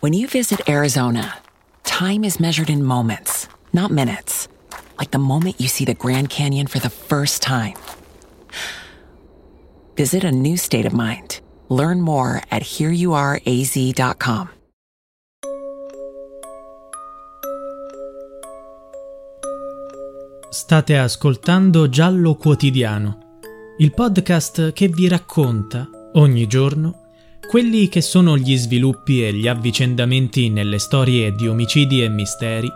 When you visit Arizona, time is measured in moments, not minutes. Like the moment you see the Grand Canyon for the first time. Visit a new state of mind. Learn more at hereyouareaz.com. State ascoltando Giallo Quotidiano, il podcast che vi racconta ogni giorno quelli che sono gli sviluppi e gli avvicendamenti nelle storie di omicidi e misteri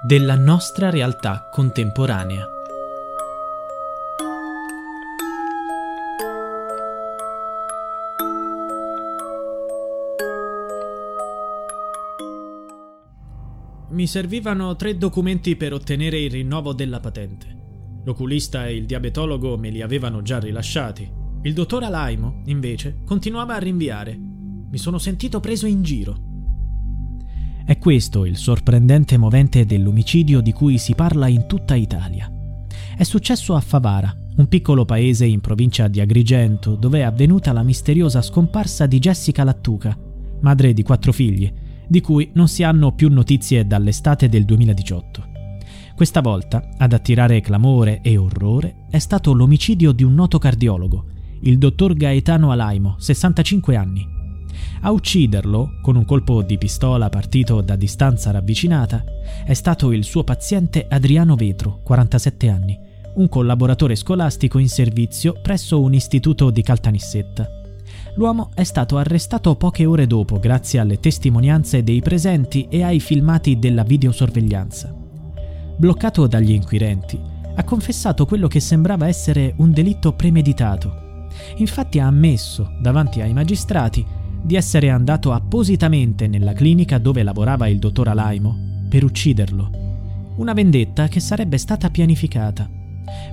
della nostra realtà contemporanea. Mi servivano tre documenti per ottenere il rinnovo della patente. L'oculista e il diabetologo me li avevano già rilasciati il dottor Alaimo, invece, continuava a rinviare. Mi sono sentito preso in giro. È questo il sorprendente movente dell'omicidio di cui si parla in tutta Italia. È successo a Favara, un piccolo paese in provincia di Agrigento, dove è avvenuta la misteriosa scomparsa di Jessica Lattuca, madre di quattro figli, di cui non si hanno più notizie dall'estate del 2018. Questa volta, ad attirare clamore e orrore, è stato l'omicidio di un noto cardiologo, il dottor Gaetano Alaimo, 65 anni. A ucciderlo, con un colpo di pistola partito da distanza ravvicinata, è stato il suo paziente Adriano Vetro, 47 anni, un collaboratore scolastico in servizio presso un istituto di Caltanissetta. L'uomo è stato arrestato poche ore dopo grazie alle testimonianze dei presenti e ai filmati della videosorveglianza. Bloccato dagli inquirenti, ha confessato quello che sembrava essere un delitto premeditato Infatti ha ammesso, davanti ai magistrati, di essere andato appositamente nella clinica dove lavorava il dottor Alaimo per ucciderlo. Una vendetta che sarebbe stata pianificata.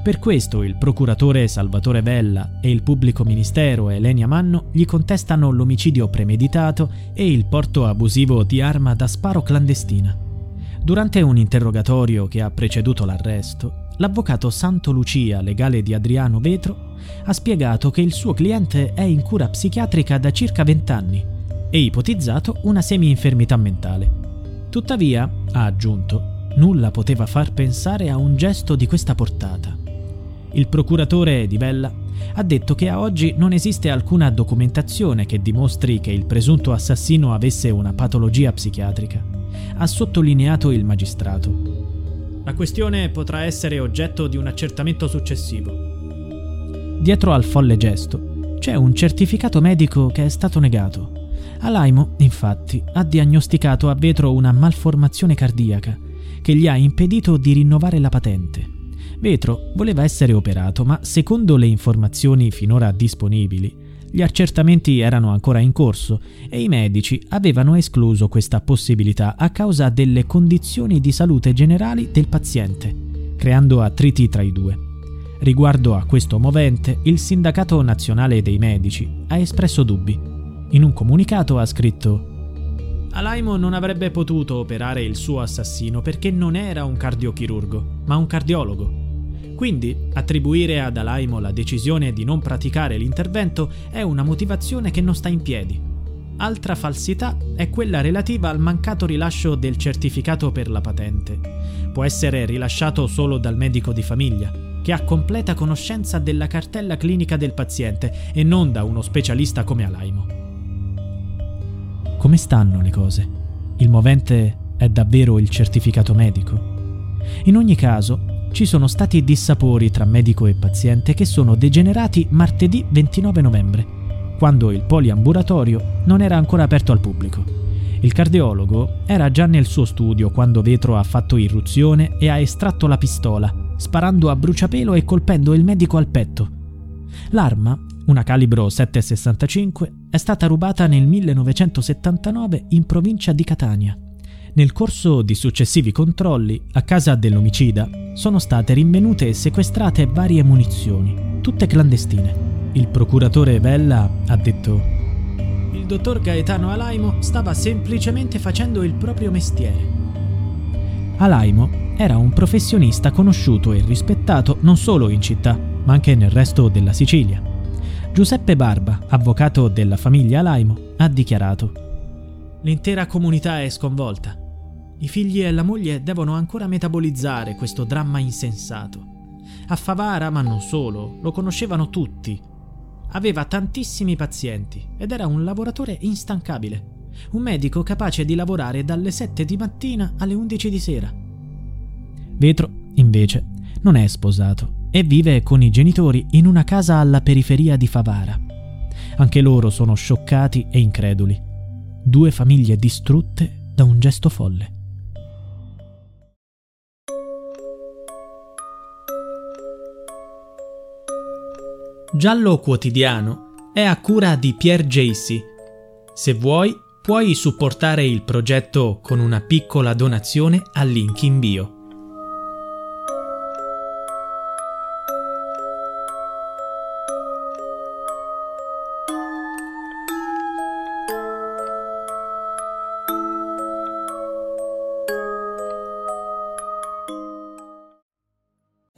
Per questo il procuratore Salvatore Vella e il pubblico ministero Elenia Manno gli contestano l'omicidio premeditato e il porto abusivo di arma da sparo clandestina. Durante un interrogatorio che ha preceduto l'arresto, l'avvocato Santo Lucia, legale di Adriano Vetro, ha spiegato che il suo cliente è in cura psichiatrica da circa 20 anni e ipotizzato una semi-infermità mentale. Tuttavia, ha aggiunto, nulla poteva far pensare a un gesto di questa portata. Il procuratore di Vella ha detto che a oggi non esiste alcuna documentazione che dimostri che il presunto assassino avesse una patologia psichiatrica. Ha sottolineato il magistrato. La questione potrà essere oggetto di un accertamento successivo. Dietro al folle gesto c'è un certificato medico che è stato negato. Alaimo, infatti, ha diagnosticato a Vetro una malformazione cardiaca che gli ha impedito di rinnovare la patente. Vetro voleva essere operato, ma secondo le informazioni finora disponibili, gli accertamenti erano ancora in corso e i medici avevano escluso questa possibilità a causa delle condizioni di salute generali del paziente, creando attriti tra i due. Riguardo a questo movente, il Sindacato Nazionale dei Medici ha espresso dubbi. In un comunicato ha scritto Alaimo non avrebbe potuto operare il suo assassino perché non era un cardiochirurgo, ma un cardiologo quindi attribuire ad Alaimo la decisione di non praticare l'intervento è una motivazione che non sta in piedi. Altra falsità è quella relativa al mancato rilascio del certificato per la patente. Può essere rilasciato solo dal medico di famiglia, che ha completa conoscenza della cartella clinica del paziente e non da uno specialista come Alaimo. Come stanno le cose? Il movente è davvero il certificato medico? In ogni caso, ci sono stati dissapori tra medico e paziente che sono degenerati martedì 29 novembre, quando il poliambulatorio non era ancora aperto al pubblico. Il cardiologo era già nel suo studio quando Vetro ha fatto irruzione e ha estratto la pistola, sparando a bruciapelo e colpendo il medico al petto. L'arma, una calibro 7,65, è stata rubata nel 1979 in provincia di Catania. Nel corso di successivi controlli, a casa dell'omicida sono state rinvenute e sequestrate varie munizioni, tutte clandestine. Il procuratore Vella ha detto: Il dottor Gaetano Alaimo stava semplicemente facendo il proprio mestiere. Alaimo era un professionista conosciuto e rispettato non solo in città, ma anche nel resto della Sicilia. Giuseppe Barba, avvocato della famiglia Alaimo, ha dichiarato L'intera comunità è sconvolta. I figli e la moglie devono ancora metabolizzare questo dramma insensato. A Favara, ma non solo, lo conoscevano tutti. Aveva tantissimi pazienti ed era un lavoratore instancabile. Un medico capace di lavorare dalle 7 di mattina alle 11 di sera. Vetro, invece, non è sposato e vive con i genitori in una casa alla periferia di Favara. Anche loro sono scioccati e increduli. Due famiglie distrutte da un gesto folle. Giallo Quotidiano è a cura di Pierre Jacy. Se vuoi, puoi supportare il progetto con una piccola donazione al link in bio.